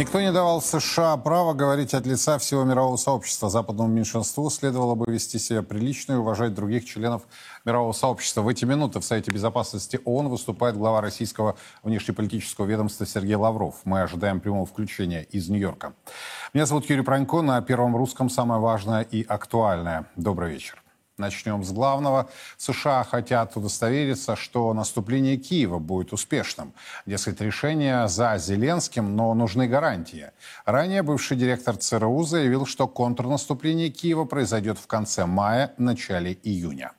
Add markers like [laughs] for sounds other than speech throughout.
Никто не давал США право говорить от лица всего мирового сообщества. Западному меньшинству следовало бы вести себя прилично и уважать других членов мирового сообщества. В эти минуты в Совете Безопасности ООН выступает глава российского внешнеполитического ведомства Сергей Лавров. Мы ожидаем прямого включения из Нью-Йорка. Меня зовут Юрий Пронько. На Первом русском самое важное и актуальное. Добрый вечер. Начнем с главного. США хотят удостовериться, что наступление Киева будет успешным. Дескать, решение за Зеленским, но нужны гарантии. Ранее бывший директор ЦРУ заявил, что контрнаступление Киева произойдет в конце мая, начале июня.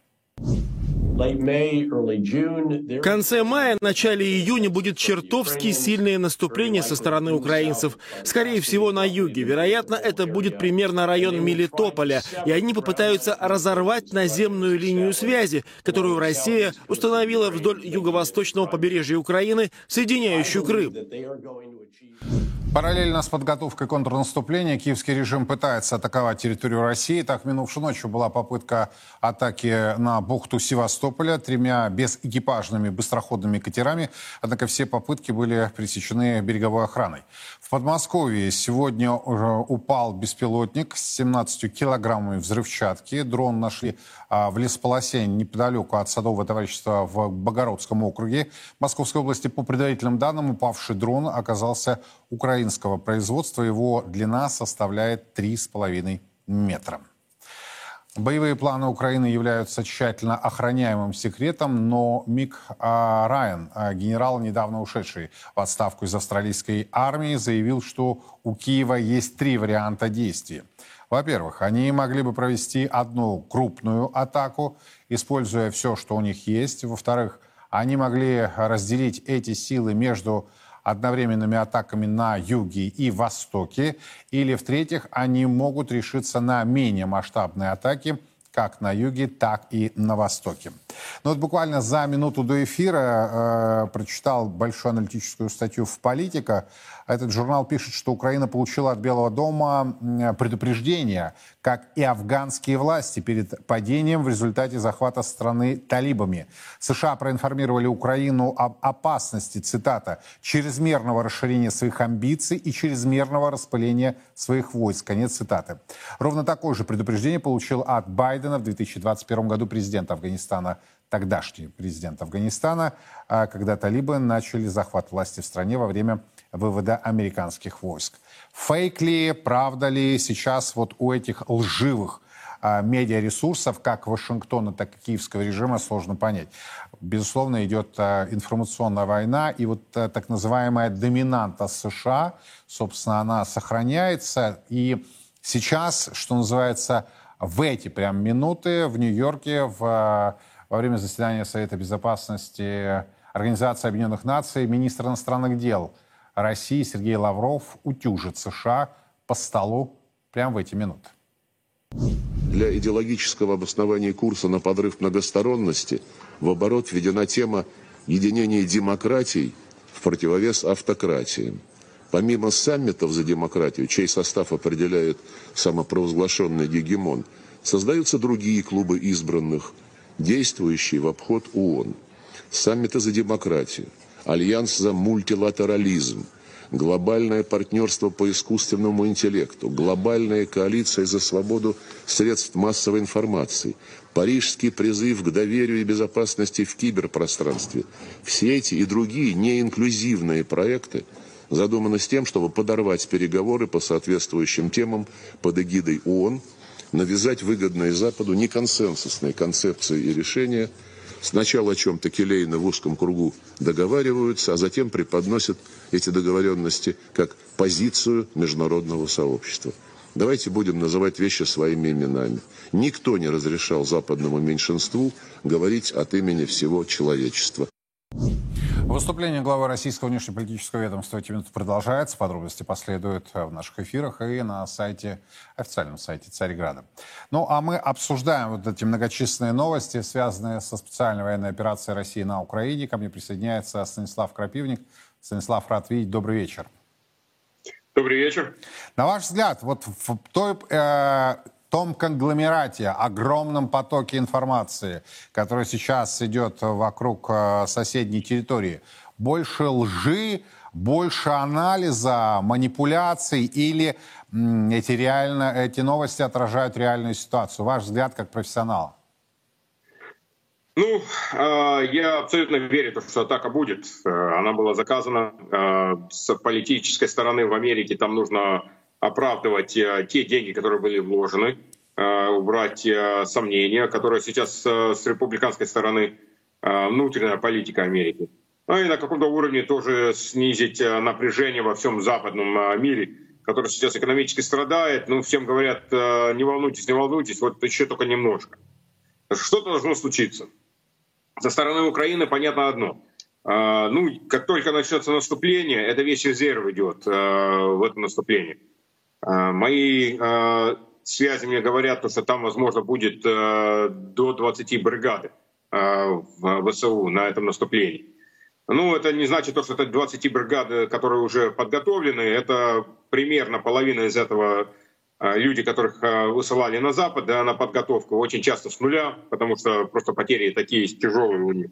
В конце мая, начале июня будет чертовски сильное наступление со стороны украинцев. Скорее всего, на юге. Вероятно, это будет примерно район Мелитополя. И они попытаются разорвать наземную линию связи, которую Россия установила вдоль юго-восточного побережья Украины, соединяющую Крым. Параллельно с подготовкой контрнаступления киевский режим пытается атаковать территорию России. Так, минувшей ночью была попытка атаки на бухту Севастополя тремя безэкипажными быстроходными катерами. Однако все попытки были пресечены береговой охраной. Подмосковье сегодня упал беспилотник с 17 килограммами взрывчатки. Дрон нашли а, в лесополосе неподалеку от Садового товарищества в Богородском округе Московской области. По предварительным данным, упавший дрон оказался украинского производства. Его длина составляет 3,5 метра. Боевые планы Украины являются тщательно охраняемым секретом, но Мик а, Райан, а, генерал, недавно ушедший в отставку из австралийской армии, заявил, что у Киева есть три варианта действий. Во-первых, они могли бы провести одну крупную атаку, используя все, что у них есть. Во-вторых, они могли разделить эти силы между одновременными атаками на юге и востоке. Или, в-третьих, они могут решиться на менее масштабные атаки как на юге, так и на востоке. Ну вот буквально за минуту до эфира э, прочитал большую аналитическую статью в «Политика», этот журнал пишет, что Украина получила от Белого дома предупреждение, как и афганские власти перед падением в результате захвата страны талибами. США проинформировали Украину об опасности, цитата, чрезмерного расширения своих амбиций и чрезмерного распыления своих войск. Конец цитаты. Ровно такое же предупреждение получил от Байдена в 2021 году президент Афганистана тогдашний президент Афганистана, а, когда талибы начали захват власти в стране во время вывода американских войск. Фейк ли, правда ли сейчас вот у этих лживых а, медиаресурсов, как Вашингтона, так и киевского режима, сложно понять. Безусловно, идет а, информационная война, и вот а, так называемая доминанта США, собственно, она сохраняется. И сейчас, что называется, в эти прям минуты в Нью-Йорке, в, во время заседания Совета Безопасности Организации Объединенных Наций, министр иностранных дел – России Сергей Лавров утюжит США по столу прямо в эти минуты. Для идеологического обоснования курса на подрыв многосторонности в оборот введена тема единения демократий в противовес автократии. Помимо саммитов за демократию, чей состав определяет самопровозглашенный гегемон, создаются другие клубы избранных, действующие в обход ООН. Саммиты за демократию – Альянс за мультилатерализм, глобальное партнерство по искусственному интеллекту, глобальная коалиция за свободу средств массовой информации, Парижский призыв к доверию и безопасности в киберпространстве. Все эти и другие неинклюзивные проекты задуманы с тем, чтобы подорвать переговоры по соответствующим темам под эгидой ООН, навязать выгодные Западу неконсенсусные концепции и решения – Сначала о чем-то келейно в узком кругу договариваются, а затем преподносят эти договоренности как позицию международного сообщества. Давайте будем называть вещи своими именами. Никто не разрешал западному меньшинству говорить от имени всего человечества. Выступление главы российского внешнеполитического ведомства эти минуты продолжается. Подробности последуют в наших эфирах и на сайте, официальном сайте Царьграда. Ну, а мы обсуждаем вот эти многочисленные новости, связанные со специальной военной операцией России на Украине. Ко мне присоединяется Станислав Крапивник. Станислав, рад видеть. Добрый вечер. Добрый вечер. На ваш взгляд, вот в той э, том конгломерате, огромном потоке информации, который сейчас идет вокруг э, соседней территории, больше лжи, больше анализа, манипуляций или эти, реально, эти новости отражают реальную ситуацию? Ваш взгляд как профессионала? Ну, а, я абсолютно верю, что атака будет. Э, она была заказана э, с политической стороны в Америке. Там нужно оправдывать э, те деньги, которые были вложены, убрать сомнения, которые сейчас с республиканской стороны внутренняя политика Америки. Ну и на каком-то уровне тоже снизить напряжение во всем западном мире, который сейчас экономически страдает. Ну, всем говорят, не волнуйтесь, не волнуйтесь, вот еще только немножко. Что-то должно случиться. Со стороны Украины понятно одно. Ну, как только начнется наступление, это весь резерв идет в это наступление. А, мои связи мне говорят, что там, возможно, будет до 20 бригад в ВСУ на этом наступлении. Ну, это не значит, что это 20 бригад, которые уже подготовлены. Это примерно половина из этого люди, которых высылали на Запад, да, на подготовку, очень часто с нуля, потому что просто потери такие тяжелые у них.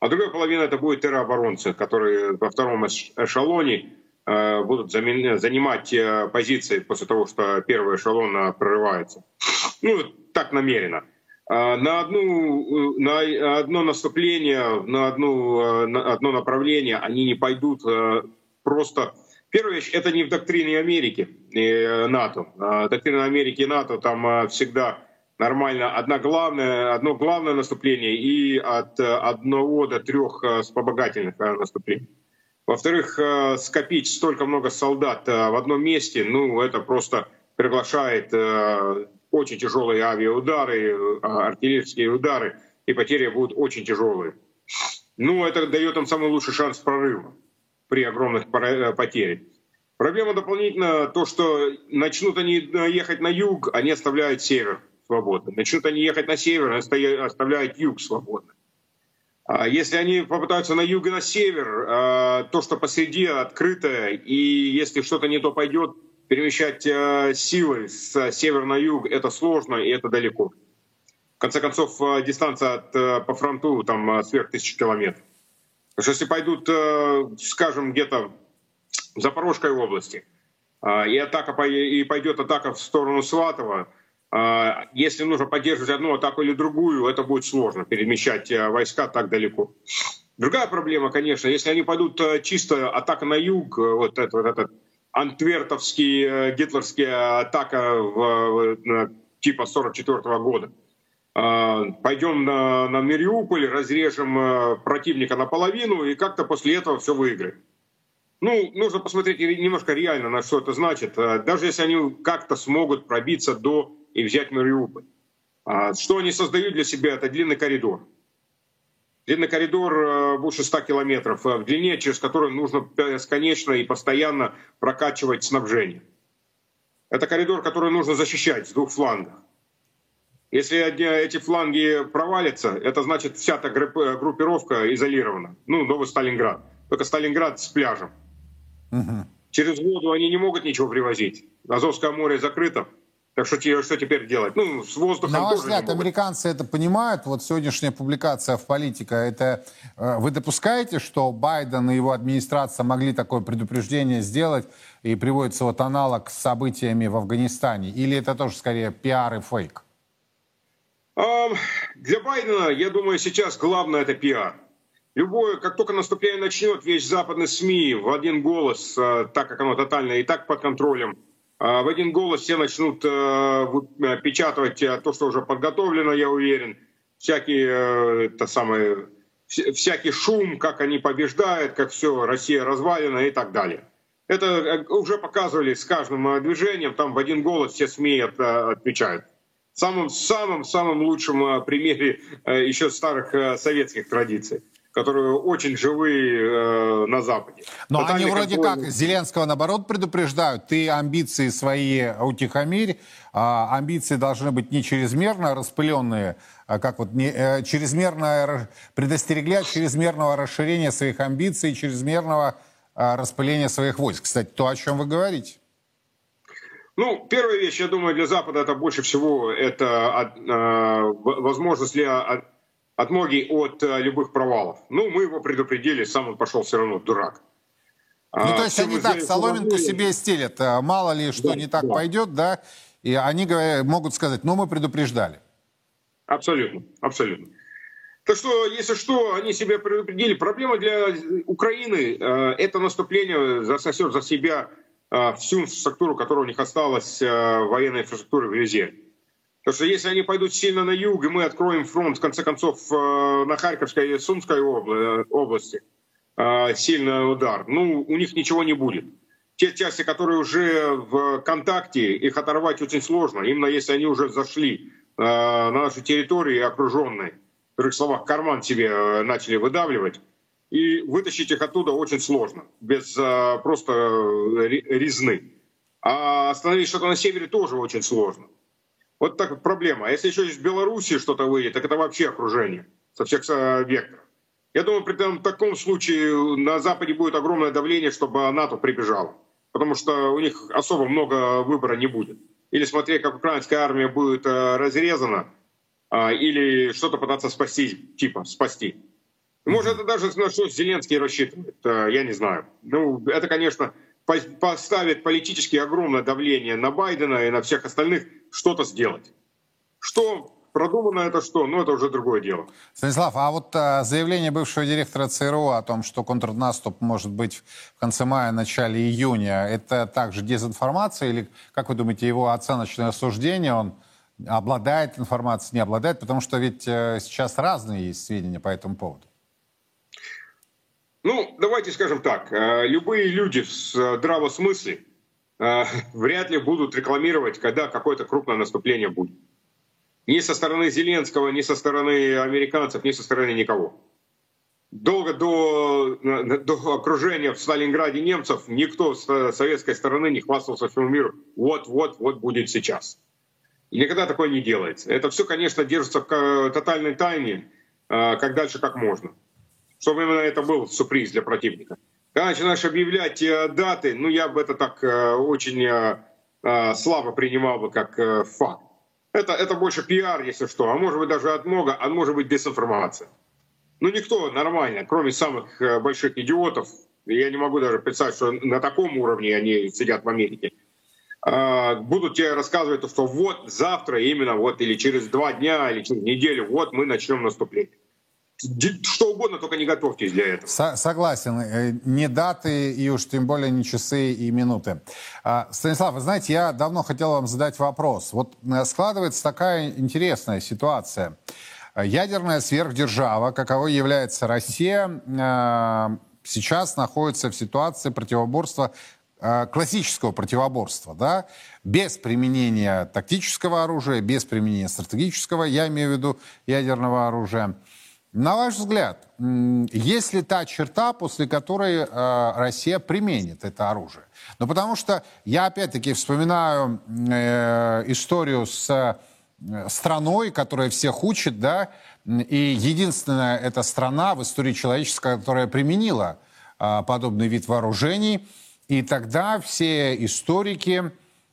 А другая половина это будет террооборонцы, которые во втором эшелоне будут занимать позиции после того, что первый эшелон прорывается. Ну, так намеренно. На, одну, на одно наступление, на, одну, на одно направление они не пойдут просто Первая вещь — это не в доктрине Америки и э, НАТО. Доктрина Америки и НАТО там э, всегда нормально одна главная, одно главное наступление и от э, одного до трех вспомогательных наступлений. Во-вторых, скопить столько много солдат в одном месте, ну, это просто приглашает очень тяжелые авиаудары, артиллерийские удары, и потери будут очень тяжелые. Ну, это дает им самый лучший шанс прорыва при огромных э, потерях. Проблема дополнительно то, что начнут они э, ехать на юг, они оставляют север свободно. Начнут они ехать на север, оставляют юг свободно. А если они попытаются на юг и на север, э, то, что посреди открытое, и если что-то не то пойдет, перемещать силы с севера на юг, это сложно и это далеко. В конце концов, дистанция от, по фронту там сверх тысячи километров. Потому что если пойдут, скажем, где-то в Запорожской области, и атака и пойдет атака в сторону Сватова, если нужно поддерживать одну атаку или другую, это будет сложно перемещать войска так далеко. Другая проблема, конечно, если они пойдут чисто атака на юг, вот это вот этот антвертовский, гитлерская атака в, типа 44 года, а, пойдем на, на Мариуполь, разрежем э, противника наполовину и как-то после этого все выиграем. Ну, нужно посмотреть немножко реально, на что это значит. А, даже если они как-то смогут пробиться до и взять Мариуполь. А, что они создают для себя? Это длинный коридор. Длинный коридор э, больше 100 километров в длине, через который нужно бесконечно и постоянно прокачивать снабжение. Это коридор, который нужно защищать с двух флангов. Если эти фланги провалятся, это значит вся эта группировка изолирована. Ну, Новый Сталинград. Только Сталинград с пляжем. Угу. Через воду они не могут ничего привозить. Азовское море закрыто. Так что, что теперь делать? Ну, с воздухом На ваш взгляд, американцы это понимают? Вот сегодняшняя публикация в «Политика», это э, вы допускаете, что Байден и его администрация могли такое предупреждение сделать и приводится вот аналог с событиями в Афганистане? Или это тоже скорее пиар и фейк? Для Байдена, я думаю, сейчас главное это пиар. Любое, как только наступление начнет, весь западный СМИ в один голос, а, так как оно тотально и так под контролем, а, в один голос все начнут а, печатать то, что уже подготовлено, я уверен. Всякий, это самое, всякий шум, как они побеждают, как все, Россия развалена и так далее. Это э, уже показывали с каждым движением, там в один голос все СМИ отвечают самом самом самом лучшем э, примере э, еще старых э, советских традиций которые очень живые на Западе. Но Тотальный они вроде контроль... как Зеленского, наоборот, предупреждают. Ты амбиции свои утихомирь. А амбиции должны быть не чрезмерно распыленные, а как вот не, чрезмерно предостерегли от чрезмерного расширения своих амбиций, чрезмерного распыления своих войск. Кстати, то, о чем вы говорите. Ну, первая вещь, я думаю, для Запада это больше всего это э, возможность для от, отмоги от э, любых провалов. Ну, мы его предупредили, сам он пошел все равно дурак. Ну, то есть они так соломинку себе стелят. Мало ли что да, не так да. пойдет, да, и они говорят, могут сказать, ну, мы предупреждали. Абсолютно, абсолютно. Так что, если что, они себя предупредили. Проблема для Украины э, – это наступление засосет за себя э, всю инфраструктуру, которая у них осталась, э, военной инфраструктуры в Резерве. Потому что если они пойдут сильно на юг, и мы откроем фронт, в конце концов, э, на Харьковской и Сумской области, э, сильный удар, ну, у них ничего не будет. Те части, которые уже в контакте, их оторвать очень сложно, именно если они уже зашли э, на нашу территорию окруженные в других словах, карман себе э, начали выдавливать, и вытащить их оттуда очень сложно, без просто э, резны. А остановить что-то на севере тоже очень сложно. Вот так проблема. А если еще из Белоруссии что-то выйдет, так это вообще окружение со всех векторов. Я думаю, при таком случае на Западе будет огромное давление, чтобы НАТО прибежало. Потому что у них особо много выбора не будет. Или смотреть, как украинская армия будет разрезана, а, или что-то пытаться спасти, типа спасти. Может, это даже на что Зеленский рассчитывает, а, я не знаю. Ну, это, конечно, поставит политически огромное давление на Байдена и на всех остальных что-то сделать. Что продумано это что, ну это уже другое дело. Станислав, а вот а, заявление бывшего директора ЦРУ о том, что контрнаступ может быть в конце мая, начале июня, это также дезинформация или, как вы думаете, его оценочное суждение, он обладает информацией, не обладает, потому что ведь э, сейчас разные есть сведения по этому поводу. Ну, давайте скажем так. Э, любые люди в здравом смысле э, [laughs] вряд ли будут рекламировать, когда какое-то крупное наступление будет. Ни со стороны Зеленского, ни со стороны американцев, ни со стороны никого. Долго до, до окружения в Сталинграде немцев никто с советской стороны не хвастался всему миру. Вот-вот, вот будет сейчас. И никогда такое не делается. Это все, конечно, держится в тотальной тайне, как дальше, как можно. Чтобы именно это был сюрприз для противника. Когда начинаешь объявлять э, даты, ну я бы это так э, очень э, слабо принимал бы как факт. Это, это больше пиар, если что, а может быть даже от много, а может быть дезинформация. Ну никто нормально, кроме самых больших идиотов, я не могу даже представить, что на таком уровне они сидят в Америке, а, будут тебе рассказывать, что вот завтра именно, вот или через два дня, или через неделю, вот мы начнем наступление. Что угодно, только не готовьтесь для этого. Согласен. Э, не даты и уж тем более не часы и минуты. А, Станислав, вы знаете, я давно хотел вам задать вопрос. Вот э, складывается такая интересная ситуация. Ядерная сверхдержава, каковой является Россия, э, сейчас находится в ситуации противоборства классического противоборства, да, без применения тактического оружия, без применения стратегического, я имею в виду ядерного оружия. На ваш взгляд, есть ли та черта, после которой э, Россия применит это оружие? Ну, потому что я опять-таки вспоминаю э, историю с э, страной, которая всех учит, да, и единственная эта страна в истории человечества, которая применила э, подобный вид вооружений – и тогда все историки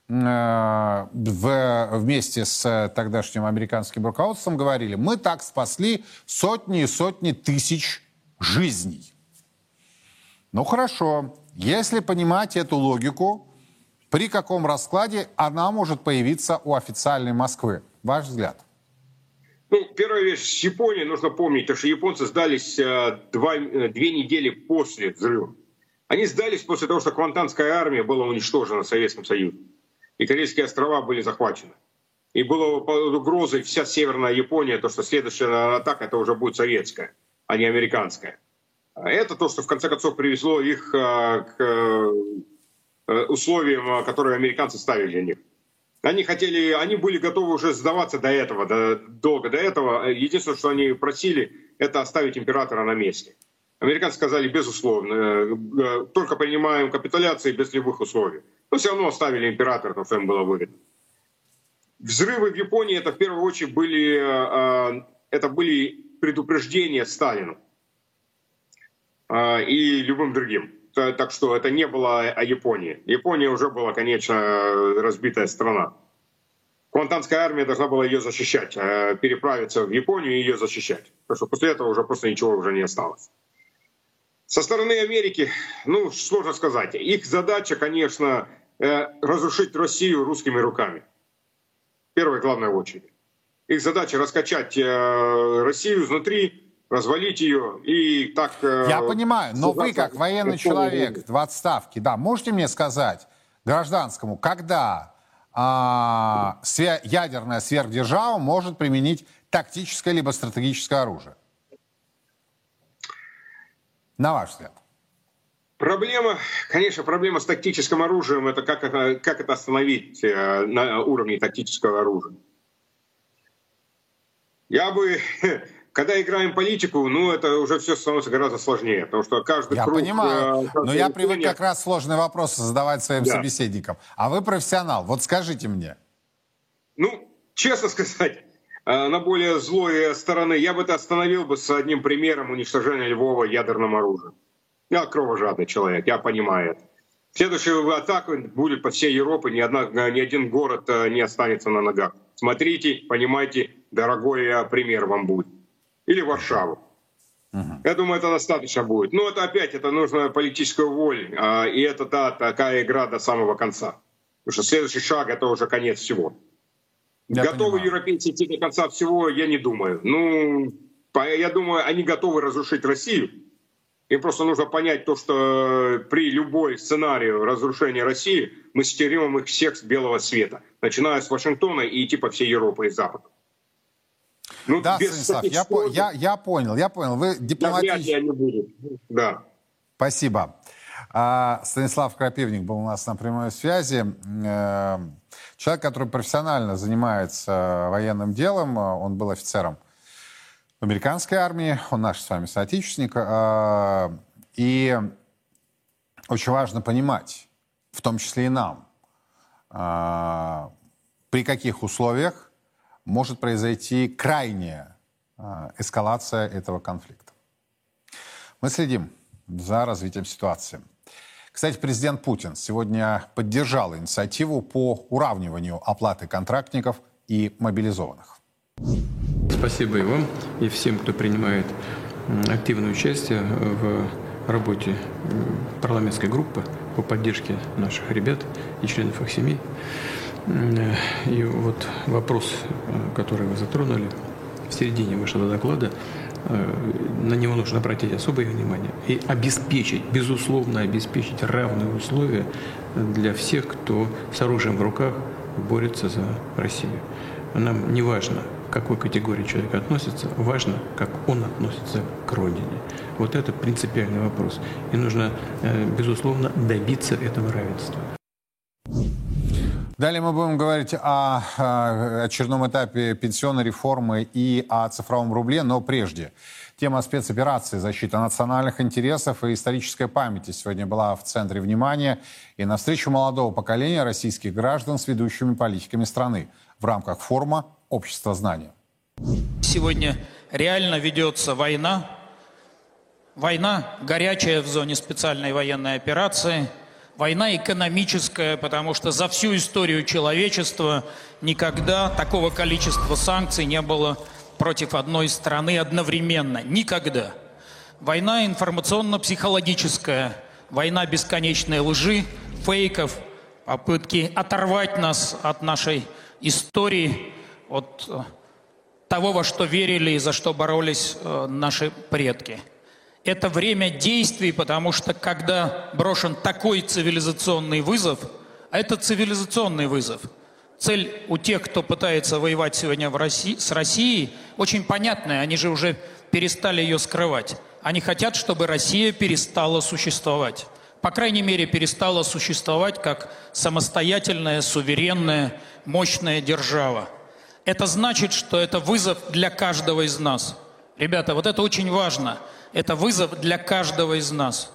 в, вместе с тогдашним американским руководством говорили, мы так спасли сотни и сотни тысяч жизней. Ну хорошо, если понимать эту логику, при каком раскладе она может появиться у официальной Москвы? Ваш взгляд? Ну, первая вещь с Японией нужно помнить, что японцы сдались э, два, э, две недели после взрыва. Они сдались после того, что Квантанская армия была уничтожена Советским Союзом. И Корейские острова были захвачены. И была под угрозой вся Северная Япония, то, что следующая атака это уже будет советская, а не американская. А это то, что в конце концов привезло их а, к э, условиям, которые американцы ставили для них. Они хотели, они были готовы уже сдаваться до этого, до, долго до этого. Единственное, что они просили, это оставить императора на месте. Американцы сказали, безусловно, э, э, только принимаем капитуляции без любых условий. Но все равно оставили императора, потому что им было выгодно. Взрывы в Японии это в первую очередь были, э, это были предупреждения Сталину и любым другим. Так что это не было о Японии. Япония уже была, конечно, разбитая страна. Квантанская армия должна была ее защищать, переправиться в Японию и ее защищать. Потому что после этого уже просто ничего уже не осталось. Со стороны Америки, ну, сложно сказать. Их задача, конечно, э, разрушить Россию русскими руками. В первой главной очередь. Их задача раскачать э, Россию изнутри, развалить ее и так... Э, Я понимаю, но вы как военный человек в отставке, да, можете мне сказать гражданскому, когда а, ядерная сверхдержава может применить тактическое либо стратегическое оружие? На ваш взгляд. Проблема, конечно, проблема с тактическим оружием, это как это, как это остановить э, на уровне тактического оружия. Я бы, [laughs] когда играем политику, ну это уже все становится гораздо сложнее, потому что каждый я круг... понимаю, э, но я привык как раз сложные вопросы задавать своим да. собеседникам. А вы профессионал, вот скажите мне. Ну, честно сказать, э, на более злой стороны, я бы это остановил бы с одним примером уничтожения Львова ядерным оружием. Я кровожадный человек, я понимаю это. Следующая атака будет по всей Европе, ни, одна, ни один город э, не останется на ногах. Смотрите, понимайте, дорогой э, пример вам будет. Или Варшаву. Uh-huh. Я думаю, это достаточно будет. Но это опять, это нужна политическая воля. И это та, такая игра до самого конца. Потому что следующий шаг — это уже конец всего. Я готовы понимаю. европейцы идти до конца всего, я не думаю. Ну, я думаю, они готовы разрушить Россию, им просто нужно понять то, что при любой сценарии разрушения России мы стерем их всех с белого света, начиная с Вашингтона и идти по всей Европе и Западу. Ну, да, Станислав, я, по, я, я понял, я понял. Вы дипломатически... Да. Спасибо. А, Станислав Крапивник был у нас на прямой связи. Э, человек, который профессионально занимается военным делом, он был офицером в американской армии, он наш с вами соотечественник. А, и очень важно понимать, в том числе и нам, а, при каких условиях может произойти крайняя эскалация этого конфликта. Мы следим за развитием ситуации. Кстати, президент Путин сегодня поддержал инициативу по уравниванию оплаты контрактников и мобилизованных. Спасибо и вам, и всем, кто принимает активное участие в работе парламентской группы по поддержке наших ребят и членов их семей. И вот вопрос, который вы затронули в середине вашего доклада, на него нужно обратить особое внимание и обеспечить, безусловно, обеспечить равные условия для всех, кто с оружием в руках борется за Россию. Нам не важно, к какой категории человек относится, важно, как он относится к родине. Вот это принципиальный вопрос. И нужно, э, безусловно, добиться этого равенства. Далее мы будем говорить о, о очередном этапе пенсионной реформы и о цифровом рубле, но прежде. Тема спецоперации «Защита национальных интересов и исторической памяти» сегодня была в центре внимания. И на встречу молодого поколения российских граждан с ведущими политиками страны в рамках форума общества знания. Сегодня реально ведется война. Война горячая в зоне специальной военной операции. Война экономическая, потому что за всю историю человечества никогда такого количества санкций не было против одной страны одновременно. Никогда. Война информационно-психологическая. Война бесконечной лжи, фейков, попытки оторвать нас от нашей истории, от того, во что верили и за что боролись э, наши предки. Это время действий, потому что когда брошен такой цивилизационный вызов, а это цивилизационный вызов, цель у тех, кто пытается воевать сегодня в России, с Россией, очень понятная, они же уже перестали ее скрывать. Они хотят, чтобы Россия перестала существовать. По крайней мере, перестала существовать как самостоятельная, суверенная, мощная держава. Это значит, что это вызов для каждого из нас. Ребята, вот это очень важно. Это вызов для каждого из нас.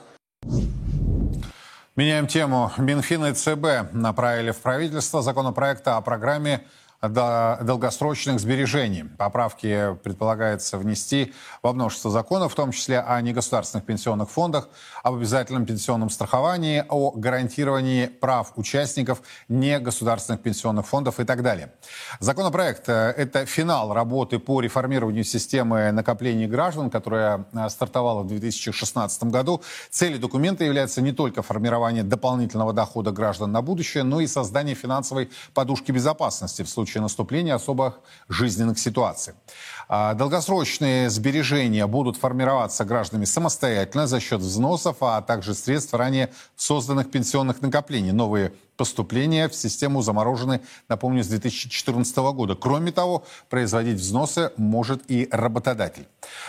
Меняем тему. Минфин и ЦБ направили в правительство законопроекта о программе долгосрочных сбережений. Поправки предполагается внести во множество законов, в том числе о негосударственных пенсионных фондах, об обязательном пенсионном страховании, о гарантировании прав участников негосударственных пенсионных фондов и так далее. Законопроект э, – это финал работы по реформированию системы накоплений граждан, которая э, стартовала в 2016 году. Целью документа является не только формирование дополнительного дохода граждан на будущее, но и создание финансовой подушки безопасности в случае наступления особых жизненных ситуаций. А, долгосрочные сбережения будут формироваться гражданами самостоятельно за счет взносов, а также средств ранее созданных пенсионных накоплений. Новые поступления в систему заморожены, напомню, с 2014 года. Кроме того, производить взносы может и работодатель.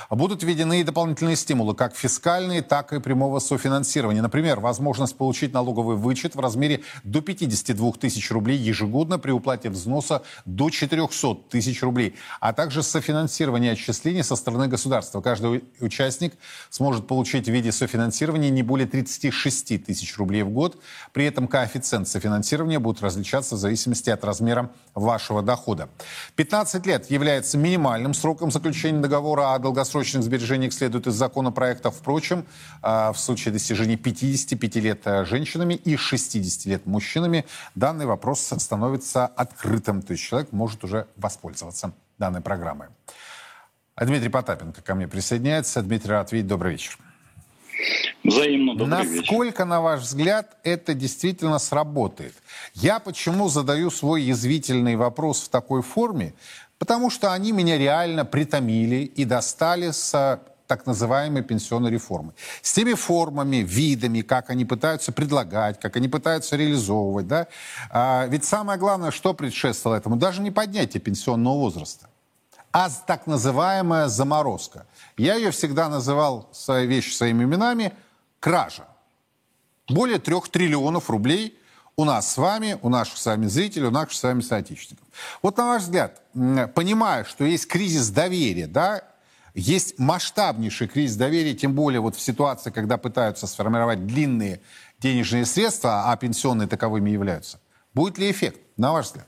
Будут введены и дополнительные стимулы, как фискальные, так и прямого софинансирования. Например, возможность получить налоговый вычет в размере до 52 тысяч рублей ежегодно при уплате взноса до 400 тысяч рублей, а также софинансирование отчислений со стороны государства. Каждый участник сможет получить в виде софинансирования не более 36 тысяч рублей в год. При этом коэффициент софинансирования будут различаться в зависимости от размера вашего дохода. 15 лет является минимальным сроком заключения договора о долгосрочных сбережениях, следует из законопроекта. Впрочем, а, в случае достижения 55 лет э, женщинами и 60 лет мужчинами данный вопрос становится открытым. То есть человек может уже воспользоваться данной программой. Дмитрий Потапенко ко мне присоединяется. Дмитрий, рад видеть. Добрый вечер. Взаимно добрый Насколько, вечер. на ваш взгляд, это действительно сработает? Я почему задаю свой язвительный вопрос в такой форме? Потому что они меня реально притомили и достали с так называемой пенсионной реформы. С теми формами, видами, как они пытаются предлагать, как они пытаются реализовывать. Да? А, ведь самое главное, что предшествовало этому, даже не поднятие пенсионного возраста, а так называемая заморозка. Я ее всегда называл свои вещи своими именами – кража. Более трех триллионов рублей у нас с вами, у наших с вами зрителей, у наших с вами соотечественников. Вот на ваш взгляд, понимая, что есть кризис доверия, да, есть масштабнейший кризис доверия, тем более вот в ситуации, когда пытаются сформировать длинные денежные средства, а пенсионные таковыми являются. Будет ли эффект, на ваш взгляд?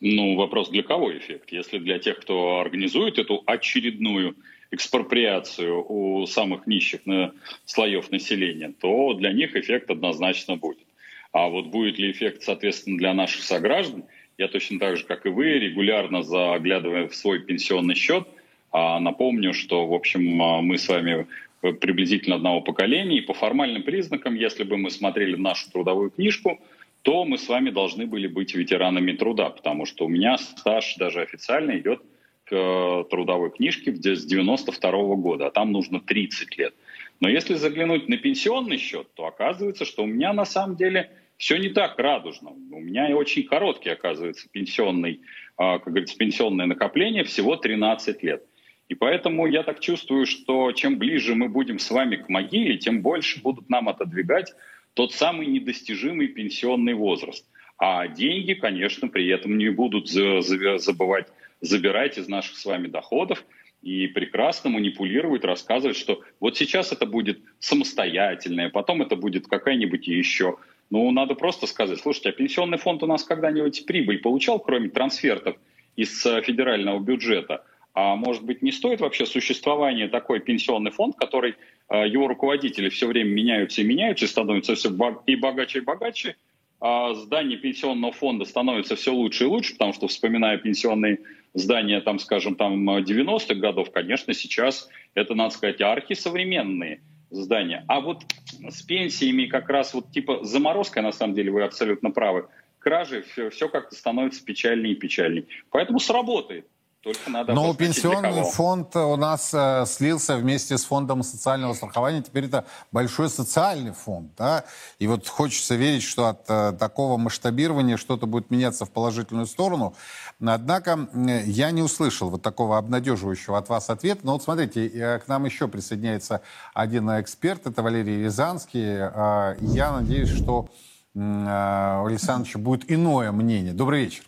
Ну, вопрос, для кого эффект? Если для тех, кто организует эту очередную экспроприацию у самых нищих на, слоев населения, то для них эффект однозначно будет. А вот будет ли эффект, соответственно, для наших сограждан, я точно так же, как и вы, регулярно заглядывая в свой пенсионный счет, а напомню, что, в общем, а, мы с вами приблизительно одного поколения, и по формальным признакам, если бы мы смотрели нашу трудовую книжку, то мы с вами должны были быть ветеранами труда, потому что у меня стаж даже официально идет к трудовой книжке с 92 -го года, а там нужно 30 лет. Но если заглянуть на пенсионный счет, то оказывается, что у меня на самом деле все не так радужно. У меня и очень короткий, оказывается, пенсионный, а, как говорится, пенсионное накопление, всего 13 лет. И поэтому я так чувствую, что чем ближе мы будем с вами к могиле, тем больше будут нам отодвигать тот самый недостижимый пенсионный возраст. А деньги, конечно, при этом не будут забывать забирать из наших с вами доходов и прекрасно манипулировать, рассказывать, что вот сейчас это будет самостоятельное, потом это будет какая-нибудь еще. Ну, надо просто сказать, слушайте, а пенсионный фонд у нас когда-нибудь прибыль получал, кроме трансфертов из э, федерального бюджета? А может быть, не стоит вообще существования такой пенсионный фонд, который э, его руководители все время меняются и меняются, и становятся все и богаче, и богаче, а здание пенсионного фонда становится все лучше и лучше, потому что, вспоминая пенсионные здания, там, скажем, там 90-х годов, конечно, сейчас это, надо сказать, архисовременные здания. А вот с пенсиями как раз вот типа заморозка, на самом деле, вы абсолютно правы, кражи, все, все как-то становится печальнее и печальнее. Поэтому сработает. Только надо Но пенсионный фонд у нас э, слился вместе с фондом социального страхования. Теперь это большой социальный фонд. Да? И вот хочется верить, что от э, такого масштабирования что-то будет меняться в положительную сторону. Однако я не услышал вот такого обнадеживающего от вас ответа. Но вот смотрите, э, к нам еще присоединяется один эксперт, это Валерий Рязанский. Э, я надеюсь, что э, у Александровича будет иное мнение. Добрый вечер.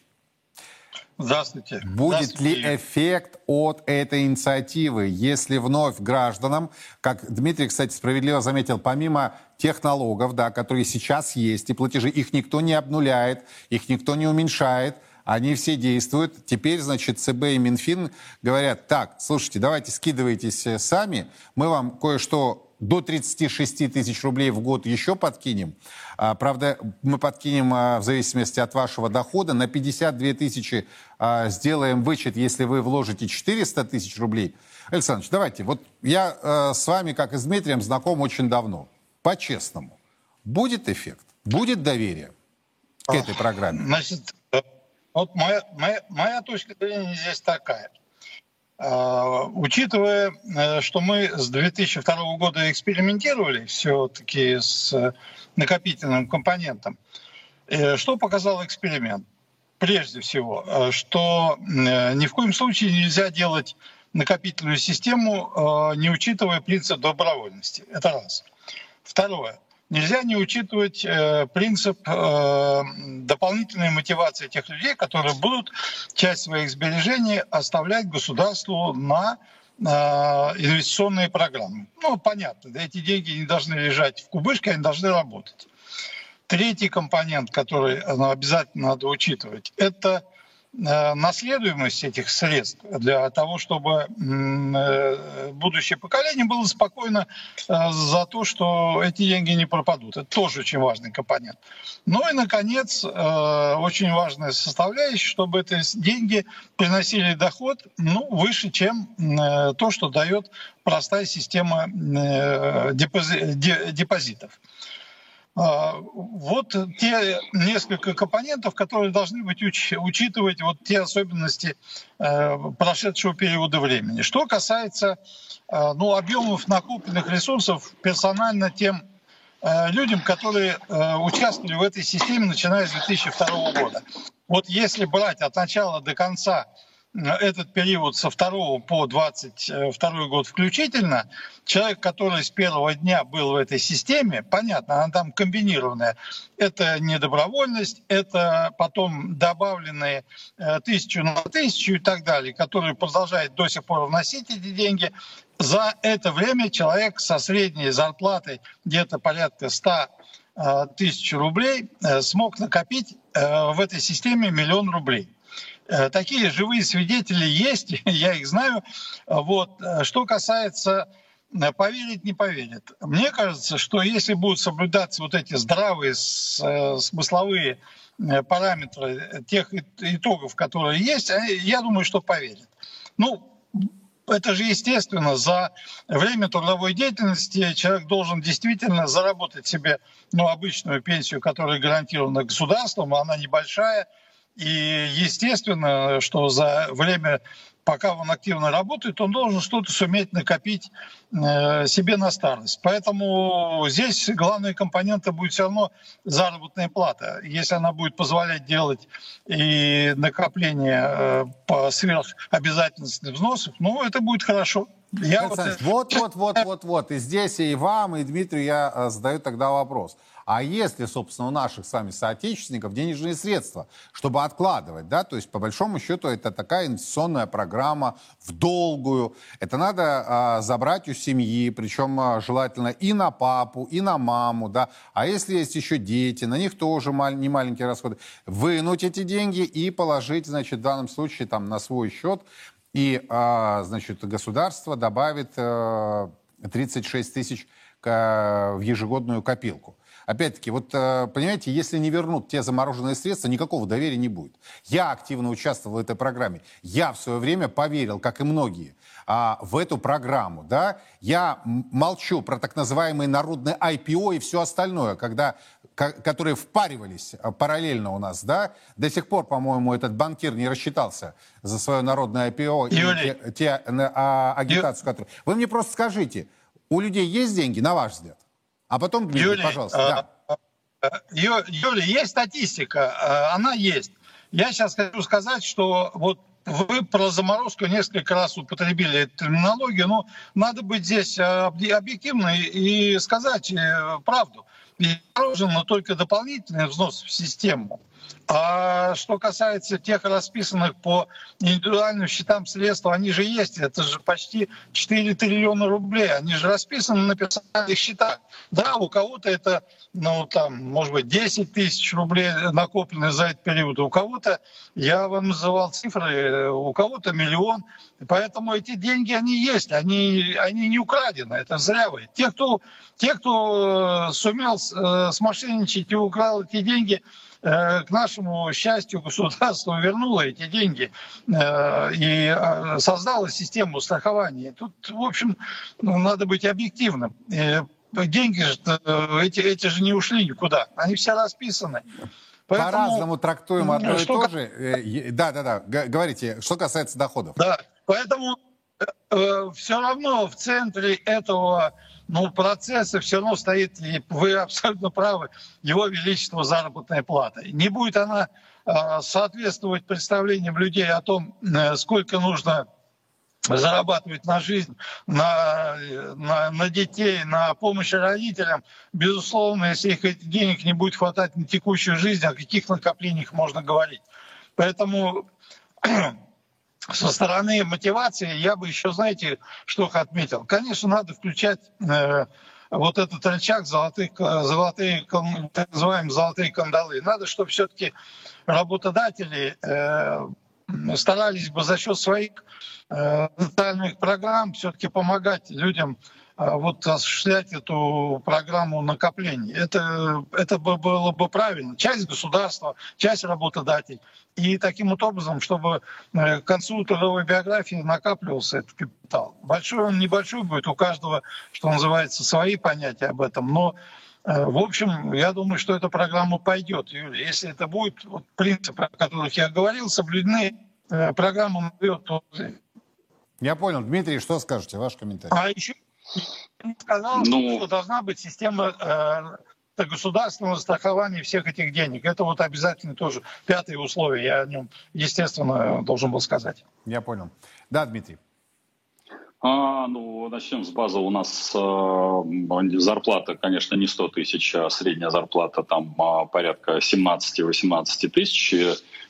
Здравствуйте. Будет Здравствуйте. ли эффект от этой инициативы, если вновь гражданам, как Дмитрий, кстати, справедливо заметил, помимо тех налогов, да, которые сейчас есть, и платежи, их никто не обнуляет, их никто не уменьшает, они все действуют. Теперь, значит, ЦБ и Минфин говорят, так, слушайте, давайте скидывайтесь э, сами, мы вам кое-что до 36 тысяч рублей в год еще подкинем. А, правда, мы подкинем а, в зависимости от вашего дохода. На 52 тысячи а, сделаем вычет, если вы вложите 400 тысяч рублей. Александрович, давайте. Вот я а, с вами, как и с Дмитрием, знаком очень давно. По-честному. Будет эффект? Будет доверие к этой программе? Значит, э, вот моя, моя, моя точка зрения здесь такая – учитывая, э, что мы с 2002 года экспериментировали все-таки с накопительным компонентом, э, что показал эксперимент? Прежде всего, э, что ни в коем случае нельзя делать накопительную систему, не учитывая принцип добровольности. Это раз. Второе нельзя не учитывать э, принцип э, дополнительной мотивации тех людей, которые будут часть своих сбережений оставлять государству на э, инвестиционные программы. Ну, понятно, да, эти деньги не должны лежать в кубышке, они должны работать. Третий компонент, который ну, обязательно надо учитывать, это Э, наследуемость этих средств для того, чтобы э, будущее поколение было спокойно э, за то, что эти деньги не пропадут. Это тоже очень важный компонент. Ну и, наконец, очень важная составляющая, чтобы эти деньги приносили доход ну, выше, чем то, что дает простая система депозитов. А, вот те несколько компонентов, которые должны быть уч учитывать вот те особенности э, прошедшего периода времени. Что касается э, ну, объемов накопленных ресурсов персонально тем э, людям, которые э, участвовали в этой системе, начиная с 2002 года. Вот если брать от начала до конца этот период со 2 по 22 год включительно, человек, который с первого дня был в этой системе, понятно, она там комбинированная, это не добровольность, это потом добавленные э, тысячу на тысячу и так далее, которые продолжают до сих пор вносить эти деньги. За это время человек со средней зарплатой где-то порядка 100 э, тысяч рублей э, смог накопить в этой системе миллион рублей. Э, такие живые свидетели есть, [laughs] я их знаю. Вот. Что касается э, поверить, не поверит. Мне кажется, что если будут соблюдаться вот эти здравые э, смысловые параметры тех итогов, которые есть, я думаю, что поверят. Ну, это же естественно, за время трудовой деятельности человек должен действительно заработать себе ну, обычную пенсию, которая гарантирована государством, она небольшая, и естественно, что за время, пока он активно работает, он должен что-то суметь накопить э, себе на старость. Поэтому здесь главная компонента будет все равно заработная плата. Если она будет позволять делать и накопление э, по сверхобязательностных взносов, ну, это будет хорошо. Я вот, вот, вот, вот, вот, вот. И здесь и вам, и Дмитрию я э, задаю тогда вопрос. А если, собственно, у наших с вами соотечественников денежные средства, чтобы откладывать, да, то есть по большому счету это такая инвестиционная программа в долгую. Это надо а, забрать у семьи, причем а, желательно и на папу, и на маму, да. А если есть еще дети, на них тоже мал- не маленькие расходы. Вынуть эти деньги и положить, значит, в данном случае там на свой счет. И, а, значит, государство добавит а, 36 тысяч в ежегодную копилку. Опять-таки, вот э, понимаете, если не вернут те замороженные средства, никакого доверия не будет. Я активно участвовал в этой программе. Я в свое время поверил, как и многие, а, в эту программу. Да? Я молчу про так называемые народные IPO и все остальное, когда, которые впаривались э, параллельно у нас. Да? До сих пор, по-моему, этот банкир не рассчитался за свое народное IPO Юрий. и те, те а, агитацию, Ю... которую... Вы мне просто скажите, у людей есть деньги, на ваш взгляд? А потом, Дмитрий, Юлий, пожалуйста. Да. Э, э, Юлия, есть статистика, э, она есть. Я сейчас хочу сказать, что вот вы про заморозку несколько раз употребили эту терминологию, но надо быть здесь объективной и сказать правду. Ведь заморожен только дополнительный взнос в систему. А что касается тех расписанных по индивидуальным счетам средств, они же есть. Это же почти 4 триллиона рублей. Они же расписаны на персональных счетах. Да, у кого-то это, ну, там, может быть, 10 тысяч рублей накоплены за этот период. У кого-то, я вам называл цифры, у кого-то миллион. Поэтому эти деньги, они есть. Они, они не украдены. Это зрявые. Те, кто, те, кто э, сумел э, смошенничать и украл эти деньги, к нашему счастью государство вернуло эти деньги э, и э, создало систему страхования. Тут, в общем, ну, надо быть объективным. Деньги же, эти, эти же не ушли никуда. Они все расписаны. Поэтому... По-разному трактуем одно и то же. Да, да, да. Говорите, что касается доходов. Да, поэтому э, все равно в центре этого ну, процесса все равно стоит, и вы абсолютно правы, его величество заработная плата. Не будет она э, соответствовать представлениям людей о том, э, сколько нужно зарабатывать на жизнь, на, на, на детей, на помощь родителям. Безусловно, если их этих денег не будет хватать на текущую жизнь, о каких накоплениях можно говорить. Поэтому со стороны мотивации я бы еще, знаете, что отметил. Конечно, надо включать э, вот этот рычаг золотых, золотые, так называемые золотые кандалы. Надо, чтобы все-таки работодатели э, старались бы за счет своих э, социальных программ все-таки помогать людям вот осуществлять эту программу накоплений. Это, это было бы правильно. Часть государства, часть работодателей. И таким вот образом, чтобы э, к концу трудовой биографии накапливался этот капитал. Большой он, небольшой будет, у каждого, что называется, свои понятия об этом. Но э, в общем, я думаю, что эта программа пойдет, Юлия. Если это будет вот, принципы, о которых я говорил, соблюдены, э, программа идет. Я понял. Дмитрий, что скажете? Ваш комментарий. А еще сказал, ну... что должна быть система э, государственного страхования всех этих денег. Это вот обязательно тоже пятое условие. Я о нем, естественно, должен был сказать. Я понял. Да, Дмитрий. А, ну, начнем с базы. У нас э, зарплата, конечно, не 100 тысяч, а средняя зарплата там э, порядка 17-18 тысяч.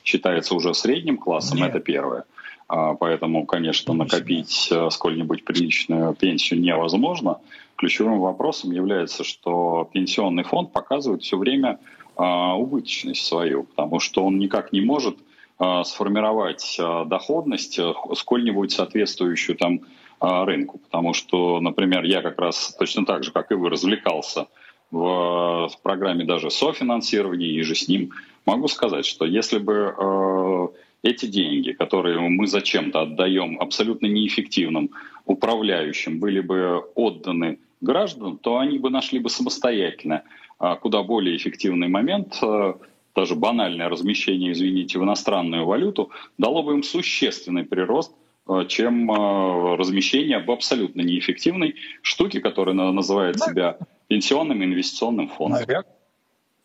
Считается уже средним классом, Нет. это первое. А, поэтому, конечно, накопить э, сколь-нибудь приличную пенсию невозможно. Ключевым вопросом является, что пенсионный фонд показывает все время а, убыточность свою, потому что он никак не может а, сформировать доходность, э, сколь-нибудь соответствующую там рынку. Потому что, например, я как раз точно так же, как и вы, развлекался в, в программе даже софинансирования и же с ним. Могу сказать, что если бы э, эти деньги, которые мы зачем-то отдаем абсолютно неэффективным управляющим, были бы отданы гражданам, то они бы нашли бы самостоятельно а, куда более эффективный момент, а, даже банальное размещение, извините, в иностранную валюту, дало бы им существенный прирост, а, чем размещение в абсолютно неэффективной штуке, которая называет себя пенсионным инвестиционным фондом.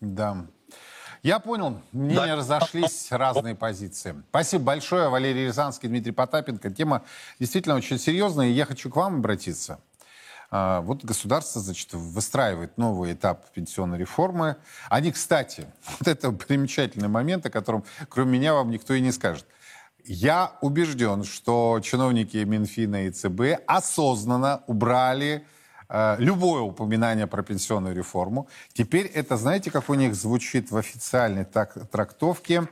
Да. Я понял, мнения да. разошлись, разные позиции. Спасибо большое, Валерий Рязанский, Дмитрий Потапенко. Тема действительно очень серьезная, и я хочу к вам обратиться. А, вот государство, значит, выстраивает новый этап пенсионной реформы. Они, кстати, [laughs] вот это примечательный момент, о котором кроме меня вам никто и не скажет. Я убежден, что чиновники Минфина и ЦБ осознанно убрали любое упоминание про пенсионную реформу. Теперь это, знаете, как у них звучит в официальной так, трактовке?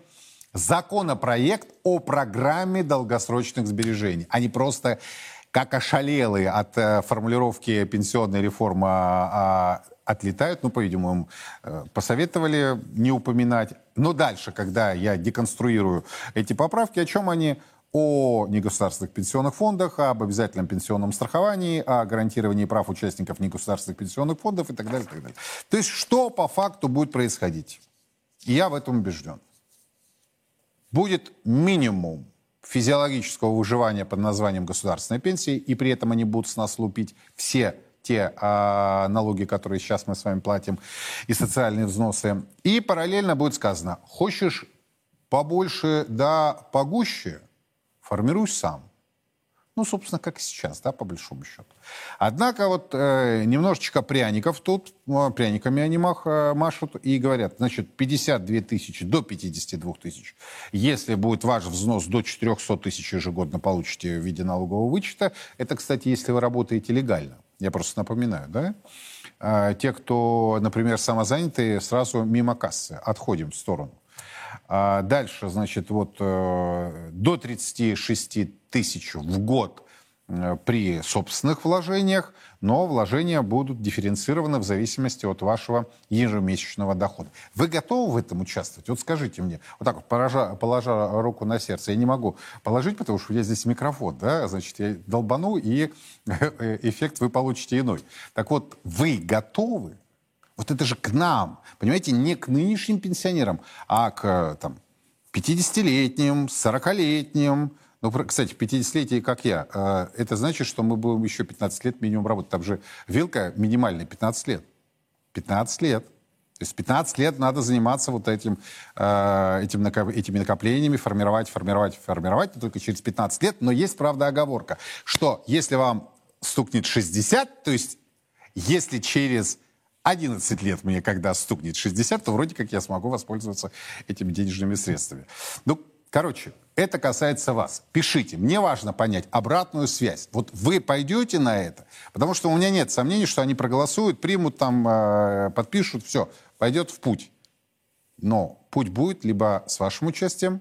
Законопроект о программе долгосрочных сбережений. Они просто как ошалелые от э, формулировки пенсионной реформы а, а, отлетают. Ну, по-видимому, э, посоветовали не упоминать. Но дальше, когда я деконструирую эти поправки, о чем они? О негосударственных пенсионных фондах, об обязательном пенсионном страховании, о гарантировании прав участников негосударственных пенсионных фондов и так далее. И так далее. То есть что по факту будет происходить? Я в этом убежден. Будет минимум физиологического выживания под названием государственной пенсии, и при этом они будут с нас лупить все те а, налоги, которые сейчас мы с вами платим, и социальные взносы. И параллельно будет сказано, хочешь побольше да погуще – формируй сам. Ну, собственно, как и сейчас, да, по большому счету. Однако вот э, немножечко пряников тут, ну, пряниками они мах, э, машут и говорят, значит, 52 тысячи до 52 тысяч. Если будет ваш взнос до 400 тысяч ежегодно получите в виде налогового вычета. Это, кстати, если вы работаете легально. Я просто напоминаю, да? А, те, кто, например, самозанятые, сразу мимо кассы. Отходим в сторону. А дальше, значит, вот э, до 36 тысяч в год э, при собственных вложениях, но вложения будут дифференцированы в зависимости от вашего ежемесячного дохода. Вы готовы в этом участвовать? Вот скажите мне, вот так вот, положа, положа руку на сердце, я не могу положить, потому что у меня здесь микрофон, да, значит, я долбану, и [laughs] эффект вы получите иной. Так вот, вы готовы? Вот это же к нам, понимаете, не к нынешним пенсионерам, а к там, 50-летним, 40-летним, ну, кстати, 50-летие, как я, э, это значит, что мы будем еще 15 лет минимум работать. Там же вилка минимальная 15 лет. 15 лет. То есть 15 лет надо заниматься вот этим, э, этим, этими накоплениями, формировать, формировать, формировать, только через 15 лет. Но есть, правда, оговорка, что если вам стукнет 60, то есть если через 11 лет мне, когда стукнет 60, то вроде как я смогу воспользоваться этими денежными средствами. Ну, Короче, это касается вас. Пишите. Мне важно понять обратную связь. Вот вы пойдете на это? Потому что у меня нет сомнений, что они проголосуют, примут там, э, подпишут, все, пойдет в путь. Но путь будет либо с вашим участием,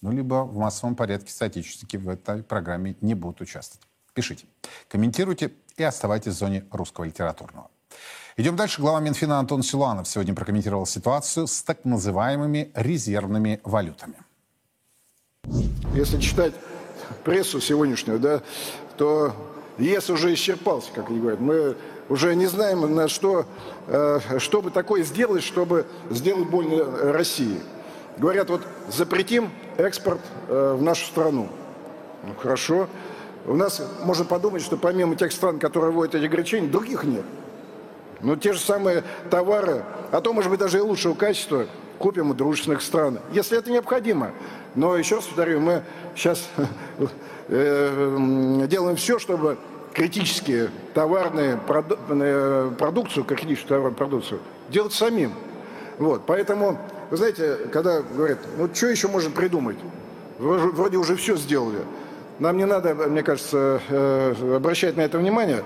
ну, либо в массовом порядке соотечественники в этой программе не будут участвовать. Пишите, комментируйте и оставайтесь в зоне русского литературного. Идем дальше. Глава Минфина Антон Силуанов сегодня прокомментировал ситуацию с так называемыми резервными валютами. Если читать прессу сегодняшнюю, да, то ЕС уже исчерпался, как они говорят. Мы уже не знаем, на что, э, что бы такое сделать, чтобы сделать больно России. Говорят, вот запретим экспорт э, в нашу страну. Ну, хорошо. У нас можно подумать, что помимо тех стран, которые вводят эти ограничения, других нет. Но те же самые товары, а то, может быть, даже и лучшего качества, купим у дружественных стран, если это необходимо. Но еще раз повторю, мы сейчас [laughs] э, делаем все, чтобы критические товарные э, продукцию, критическую товарную продукцию делать самим. Вот, поэтому, вы знаете, когда говорят, ну что еще можно придумать? Вроде уже все сделали. Нам не надо, мне кажется, э, обращать на это внимание.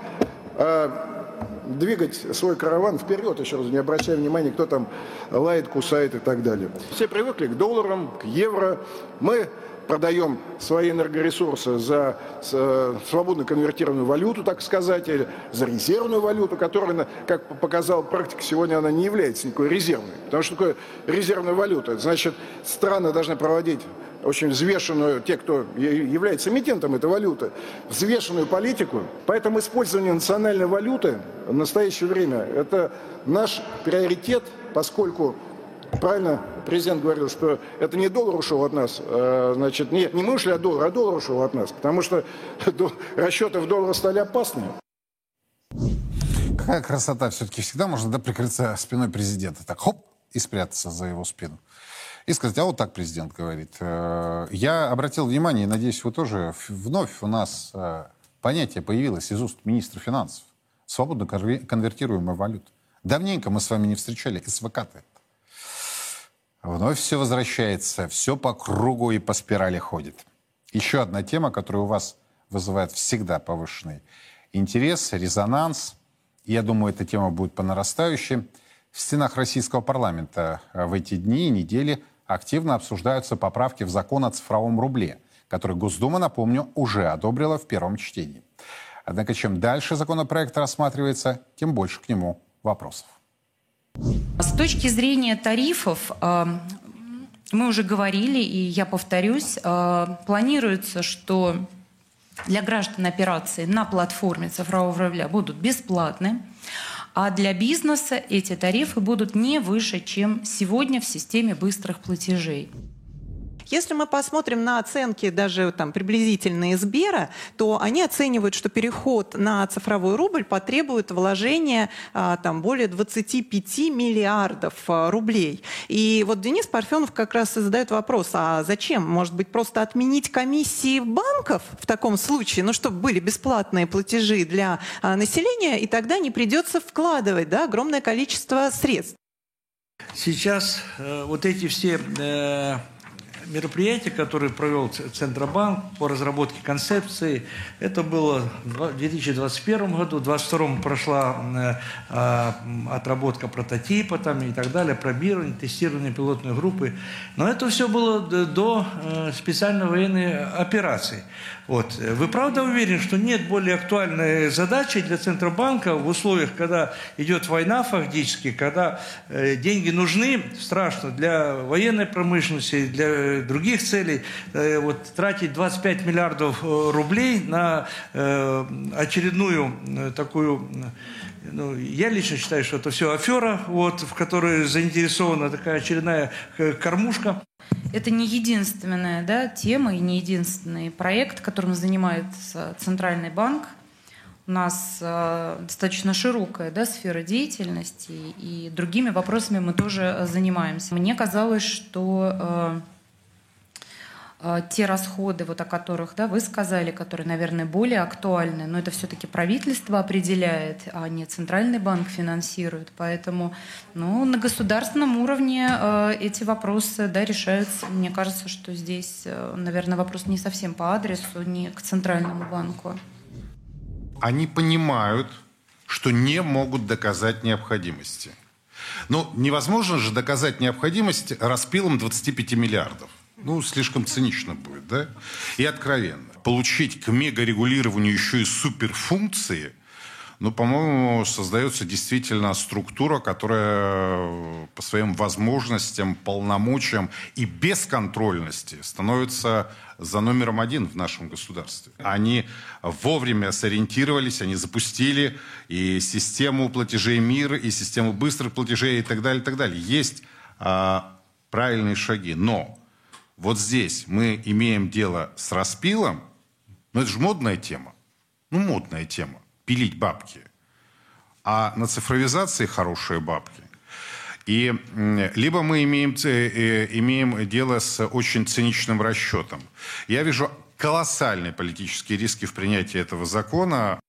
А двигать свой караван вперед, еще раз не обращая внимания, кто там лает, кусает и так далее. Все привыкли к долларам, к евро. Мы продаем свои энергоресурсы за э, свободно конвертированную валюту, так сказать, или за резервную валюту, которая, как показала практика, сегодня она не является никакой резервной. Потому что такое резервная валюта? Значит, страны должны проводить очень взвешенную, те, кто является эмитентом этой валюты, взвешенную политику. Поэтому использование национальной валюты в настоящее время – это наш приоритет, поскольку правильно президент говорил, что это не доллар ушел от нас, а, значит, не, не мы ушли от доллара, а доллар ушел от нас, потому что [laughs] расчеты в доллар стали опасными. Какая красота все-таки всегда можно да, прикрыться спиной президента. Так, хоп, и спрятаться за его спину и сказать, а вот так президент говорит. Э, я обратил внимание, и надеюсь, вы тоже, вновь у нас э, понятие появилось из уст министра финансов. Свободно конвертируемая валюта. Давненько мы с вами не встречали СВК-то. Вновь все возвращается, все по кругу и по спирали ходит. Еще одна тема, которая у вас вызывает всегда повышенный интерес, резонанс. Я думаю, эта тема будет по нарастающей. В стенах российского парламента э, в эти дни и недели активно обсуждаются поправки в закон о цифровом рубле, который Госдума, напомню, уже одобрила в первом чтении. Однако чем дальше законопроект рассматривается, тем больше к нему вопросов. С точки зрения тарифов, э, мы уже говорили, и я повторюсь, э, планируется, что для граждан операции на платформе цифрового рубля будут бесплатны. А для бизнеса эти тарифы будут не выше, чем сегодня в системе быстрых платежей. Если мы посмотрим на оценки даже там приблизительные Сбера, то они оценивают, что переход на цифровой рубль потребует вложения а, там более 25 миллиардов а, рублей. И вот Денис Парфенов как раз и задает вопрос, а зачем? Может быть, просто отменить комиссии банков в таком случае, ну, чтобы были бесплатные платежи для а, населения, и тогда не придется вкладывать да, огромное количество средств. Сейчас э, вот эти все э, мероприятия, которые провел Центробанк по разработке концепции, это было в 2021 году, в 2022 прошла э, э, отработка прототипа там, и так далее, пробирование, тестирование пилотной группы. Но это все было до э, специальной военной операции. Вот. Вы правда уверены, что нет более актуальной задачи для Центробанка в условиях, когда идет война фактически, когда э, деньги нужны, страшно, для военной промышленности, для других целей, э, вот, тратить 25 миллиардов э, рублей на э, очередную э, такую ну, я лично считаю, что это все афера, вот, в которой заинтересована такая очередная э, кормушка. Это не единственная да, тема и не единственный проект, которым занимается Центральный банк. У нас э, достаточно широкая да, сфера деятельности, и другими вопросами мы тоже занимаемся. Мне казалось, что э, Э, те расходы, вот о которых да, вы сказали, которые, наверное, более актуальны, но это все-таки правительство определяет, а не Центральный банк финансирует. Поэтому ну, на государственном уровне э, эти вопросы да, решаются. Мне кажется, что здесь, э, наверное, вопрос не совсем по адресу, не к Центральному банку. Они понимают, что не могут доказать необходимости. Но невозможно же доказать необходимость распилом 25 миллиардов. Ну, слишком цинично будет, да? И откровенно. Получить к мегарегулированию еще и суперфункции, ну, по-моему, создается действительно структура, которая по своим возможностям, полномочиям и бесконтрольности становится за номером один в нашем государстве. Они вовремя сориентировались, они запустили и систему платежей МИР, и систему быстрых платежей и так далее, и так далее. Есть а, правильные шаги, но вот здесь мы имеем дело с распилом, ну это же модная тема. Ну, модная тема. Пилить бабки. А на цифровизации хорошие бабки. И либо мы имеем, э, имеем дело с очень циничным расчетом. Я вижу колоссальные политические риски в принятии этого закона.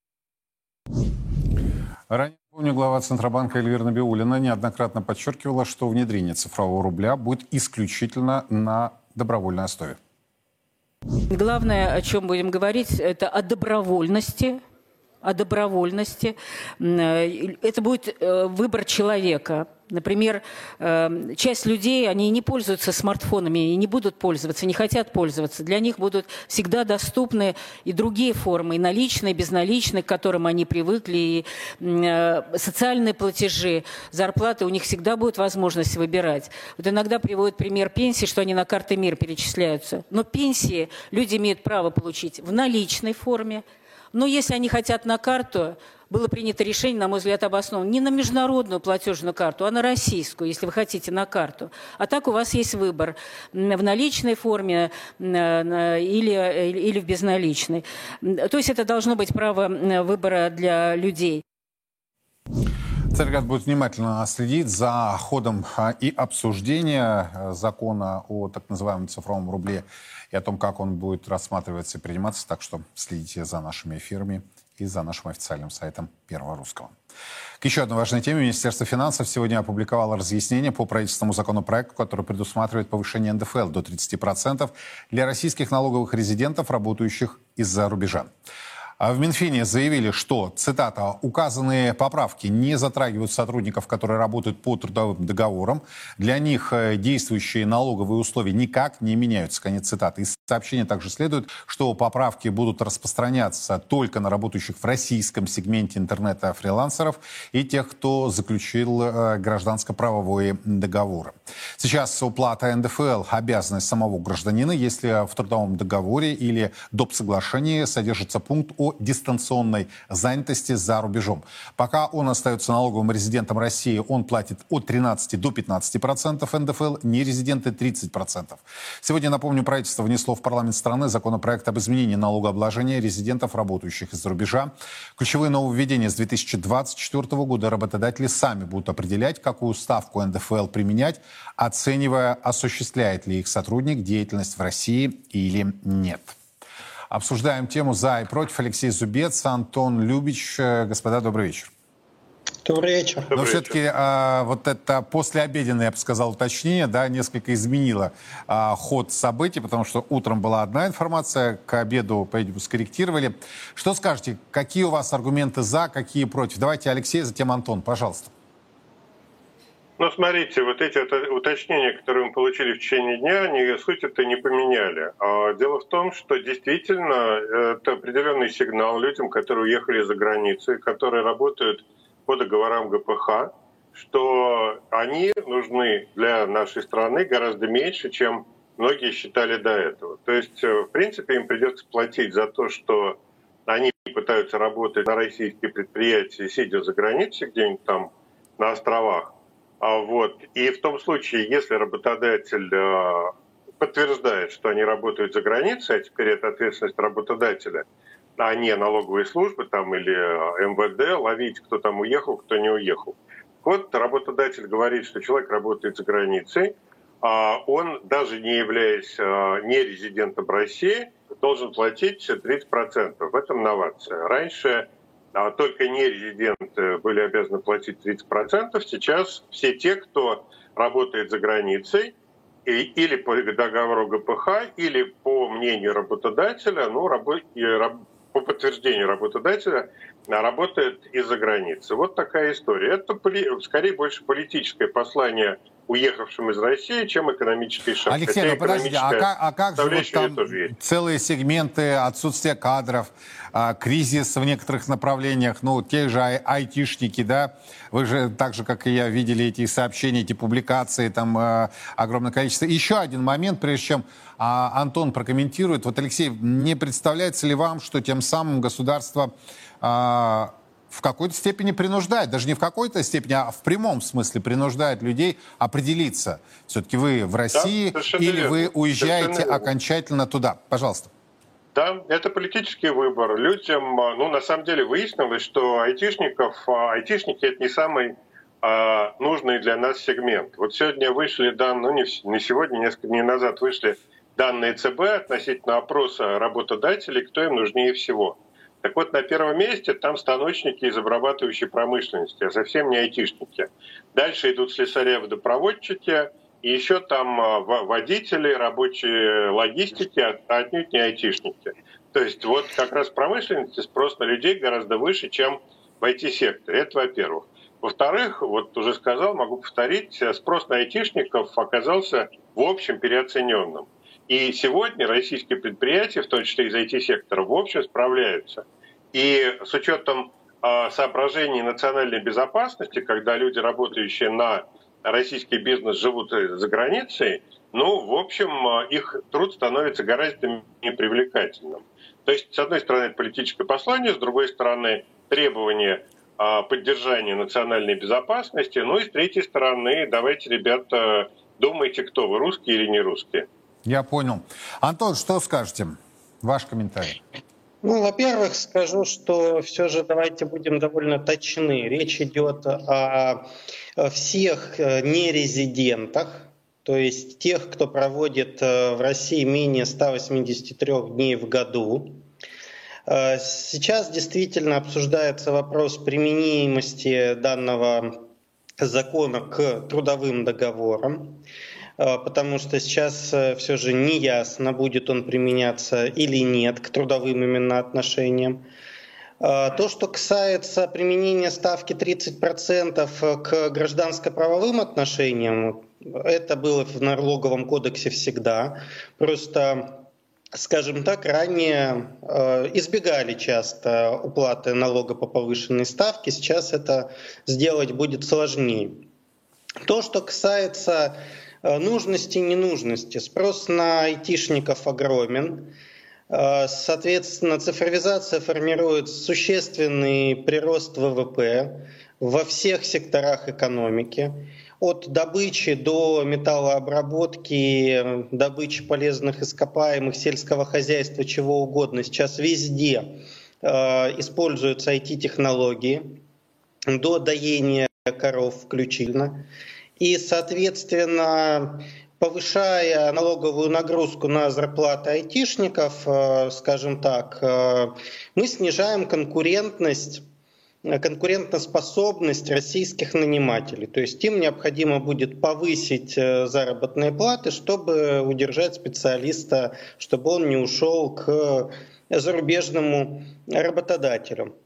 Ранее Помню, глава Центробанка Эльвира Набиулина неоднократно подчеркивала, что внедрение цифрового рубля будет исключительно на добровольной основе. Главное, о чем будем говорить, это о добровольности, о добровольности. Э, это будет э, выбор человека. Например, эм, часть людей, они не пользуются смартфонами и не будут пользоваться, не хотят пользоваться. Для них будут всегда доступны и другие формы, и наличные, и безналичные, к которым они привыкли, и э, социальные платежи, зарплаты, у них всегда будет возможность выбирать. Вот иногда приводят пример пенсии, что они на карты МИР перечисляются. Но пенсии люди имеют право получить в наличной форме, но если они хотят на карту, было принято решение, на мой взгляд, обоснованно, не на международную платежную карту, а на российскую, если вы хотите, на карту. А так у вас есть выбор в наличной форме или, или в безналичной. То есть это должно быть право выбора для людей. Церковь будет внимательно следить за ходом а, и обсуждения э, закона о так называемом цифровом рубле и о том, как он будет рассматриваться и приниматься. Так что следите за нашими эфирами и за нашим официальным сайтом Первого Русского. К еще одной важной теме. Министерство финансов сегодня опубликовало разъяснение по правительственному законопроекту, который предусматривает повышение НДФЛ до 30% для российских налоговых резидентов, работающих из-за рубежа. А в Минфине заявили, что, цитата, «указанные поправки не затрагивают сотрудников, которые работают по трудовым договорам. Для них э, действующие налоговые условия никак не меняются». Конец цитаты. Из сообщения также следует, что поправки будут распространяться только на работающих в российском сегменте интернета фрилансеров и тех, кто заключил э, гражданско-правовые договоры. Сейчас уплата НДФЛ – обязанность самого гражданина, если в трудовом договоре или доп. соглашении содержится пункт о дистанционной занятости за рубежом. Пока он остается налоговым резидентом России, он платит от 13 до 15 процентов НДФЛ, нерезиденты 30 процентов. Сегодня, напомню, правительство внесло в парламент страны законопроект об изменении налогообложения резидентов, работающих из-за рубежа. Ключевые нововведения с 2024 года работодатели сами будут определять, какую ставку НДФЛ применять, оценивая, осуществляет ли их сотрудник деятельность в России или нет. Обсуждаем тему «За и против». Алексей Зубец, Антон Любич. Э, господа, добрый вечер. Добрый вечер. Но все-таки а, вот это послеобеденное, я бы сказал, уточнение, да, несколько изменило а, ход событий, потому что утром была одна информация, к обеду, по-видимому, скорректировали. Что скажете, какие у вас аргументы за, какие против? Давайте Алексей, затем Антон, пожалуйста. Ну, смотрите, вот эти уточнения, которые мы получили в течение дня, они суть это не поменяли. А дело в том, что действительно это определенный сигнал людям, которые уехали за границу, которые работают по договорам ГПХ, что они нужны для нашей страны гораздо меньше, чем многие считали до этого. То есть, э, в принципе, им придется платить за то, что они пытаются работать на российские предприятия, сидя за границей где-нибудь там на островах. А вот. И в том случае, если работодатель э, подтверждает, что они работают за границей, а теперь это ответственность работодателя, а не налоговые службы там, или э, МВД, ловить, кто там уехал, кто не уехал. Вот работодатель говорит, что человек работает за границей, а он, даже не являясь э, не резидентом России, должен платить 30%. В этом новация. Раньше а только нерезиденты были обязаны платить 30%. Сейчас все те, кто работает за границей, и, или по договору ГПХ, или по мнению работодателя, ну, рабо, по подтверждению работодателя, работает из-за границы. Вот такая история. Это скорее больше политическое послание уехавшим из России, чем экономический шаг. Алексей, Хотя ну подождите, а как, а как же вот там целые сегменты, отсутствие кадров, а, кризис в некоторых направлениях, ну, те же ай айтишники, да, вы же так же, как и я, видели эти сообщения, эти публикации, там а, огромное количество. Еще один момент, прежде чем а, Антон прокомментирует. Вот, Алексей, не представляется ли вам, что тем самым государство а, в какой-то степени принуждает, даже не в какой-то степени, а в прямом смысле принуждает людей определиться. Все-таки вы в России да, или верно. вы уезжаете окончательно туда? Пожалуйста. Да, это политический выбор. Людям, а, ну, на самом деле выяснилось, что айтишников, а, айтишники — это не самый а, нужный для нас сегмент. Вот сегодня вышли данные, ну, не, не сегодня, несколько дней назад вышли данные ЦБ относительно опроса работодателей, кто им нужнее всего. Так вот, на первом месте там станочники из обрабатывающей промышленности, а совсем не айтишники. Дальше идут слесаря водопроводчики, и еще там а, водители, рабочие логистики, а отнюдь не айтишники. То есть вот как раз в промышленности спрос на людей гораздо выше, чем в IT-секторе. Это во-первых. Во-вторых, вот уже сказал, могу повторить, спрос на айтишников оказался в общем переоцененным. И сегодня российские предприятия, в том числе из IT-сектора, в общем справляются. И с учетом э, соображений национальной безопасности, когда люди, работающие на российский бизнес, живут за границей, ну, в общем, а, их труд становится гораздо непривлекательным. То есть, с одной стороны, это политическое послание, с другой стороны, требования э, поддержания национальной безопасности, ну и с третьей стороны, давайте, ребята, думайте, кто вы, русские или не русские. Я понял. Антон, что скажете? Ваш комментарий. Ну, во-первых, скажу, что все же давайте будем довольно точны. Речь идет о всех э, нерезидентах, то есть тех, кто проводит э, в России менее 183 дней в году. Э, сейчас действительно обсуждается вопрос применимости данного закона к трудовым договорам. А, потому что сейчас э, все же не ясно, будет он применяться или нет к трудовым именно отношениям. А, то, что касается применения ставки 30% к гражданско-правовым отношениям, это было в налоговом кодексе всегда. Просто скажем так, ранее э, избегали часто уплаты налога по повышенной ставке, сейчас это сделать будет сложнее. То, что касается Э, нужности и ненужности. Спрос на айтишников огромен. Соответственно, цифровизация формирует существенный прирост ВВП во всех секторах экономики от добычи до металлообработки, добычи полезных ископаемых, сельского хозяйства, чего угодно. Сейчас везде э, используются IT-технологии, до доения коров включительно. И, соответственно, повышая налоговую нагрузку на зарплаты айтишников, э, скажем так, э, мы снижаем конкурентность конкурентоспособность российских нанимателей. То есть им необходимо будет повысить э, заработные платы, чтобы удержать специалиста, чтобы он не ушел к зарубежному работодателю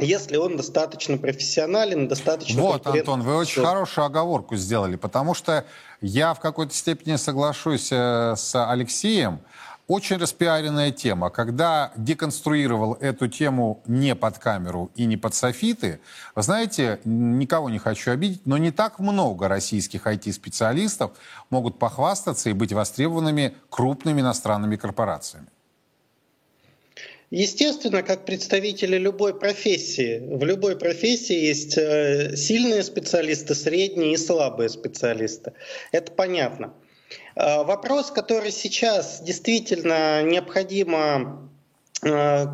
если он достаточно профессионален, достаточно... Вот, Антон, вы очень хорошую оговорку сделали, потому что я в какой-то степени соглашусь э, с Алексеем. Очень распиаренная тема. Когда деконструировал эту тему не под камеру и не под софиты, вы знаете, никого не хочу обидеть, но не так много российских IT-специалистов могут похвастаться и быть востребованными крупными иностранными корпорациями. Естественно, как представители любой профессии, в любой профессии есть э, сильные специалисты, средние и слабые специалисты. Это понятно. Э, вопрос, который сейчас действительно необходимо э,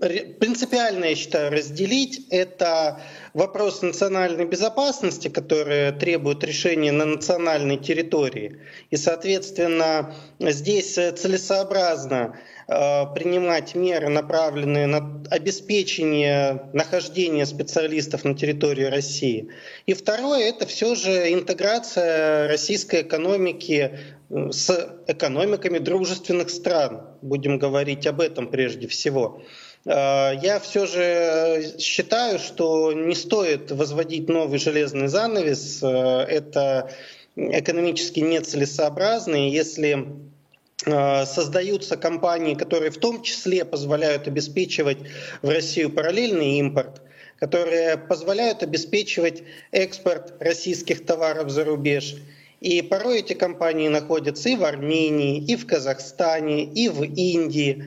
принципиально, я считаю, разделить, это вопрос национальной безопасности, который требует решения на национальной территории. И, соответственно, здесь целесообразно принимать меры, направленные на обеспечение нахождения специалистов на территории России. И второе, это все же интеграция российской экономики э, с экономиками дружественных стран. Будем говорить об этом прежде всего. Э, я все же считаю, что не стоит возводить новый железный занавес. Это экономически нецелесообразно. Если Э, создаются компании, которые в том числе позволяют обеспечивать в Россию параллельный импорт, которые позволяют обеспечивать экспорт российских товаров за рубеж. И порой эти компании находятся и в Армении, и в Казахстане, и в Индии.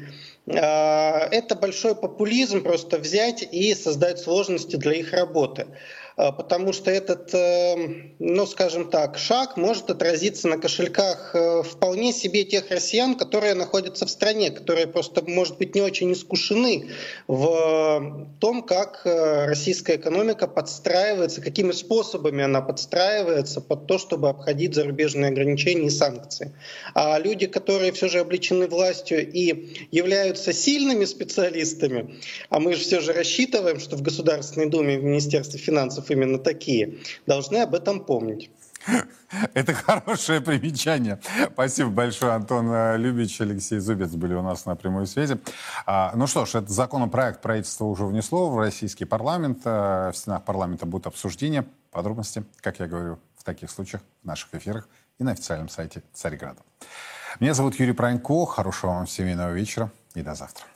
Э, это большой популизм просто взять и создать сложности для их работы. А, потому что этот, эм, ну скажем так, шаг может отразиться на кошельках э, вполне себе тех россиян, которые находятся в стране, которые просто, может быть, не очень искушены в том, как э, российская экономика подстраивается, какими способами она подстраивается под то, чтобы обходить зарубежные ограничения и санкции. А люди, которые все же обличены властью и являются сильными специалистами, а мы же все же рассчитываем, что в Государственной Думе, в Министерстве финансов финансов именно такие, должны об этом помнить. [laughs] Это хорошее примечание. Спасибо большое, Антон э, Любич, Алексей Зубец были у нас на прямой связи. А, ну что ж, этот законопроект правительство уже внесло в российский парламент. А, в стенах парламента будут обсуждения, подробности, как я говорю, в таких случаях, в наших эфирах и на официальном сайте Царьграда. Меня зовут Юрий Пронько. Хорошего вам семейного вечера и до завтра.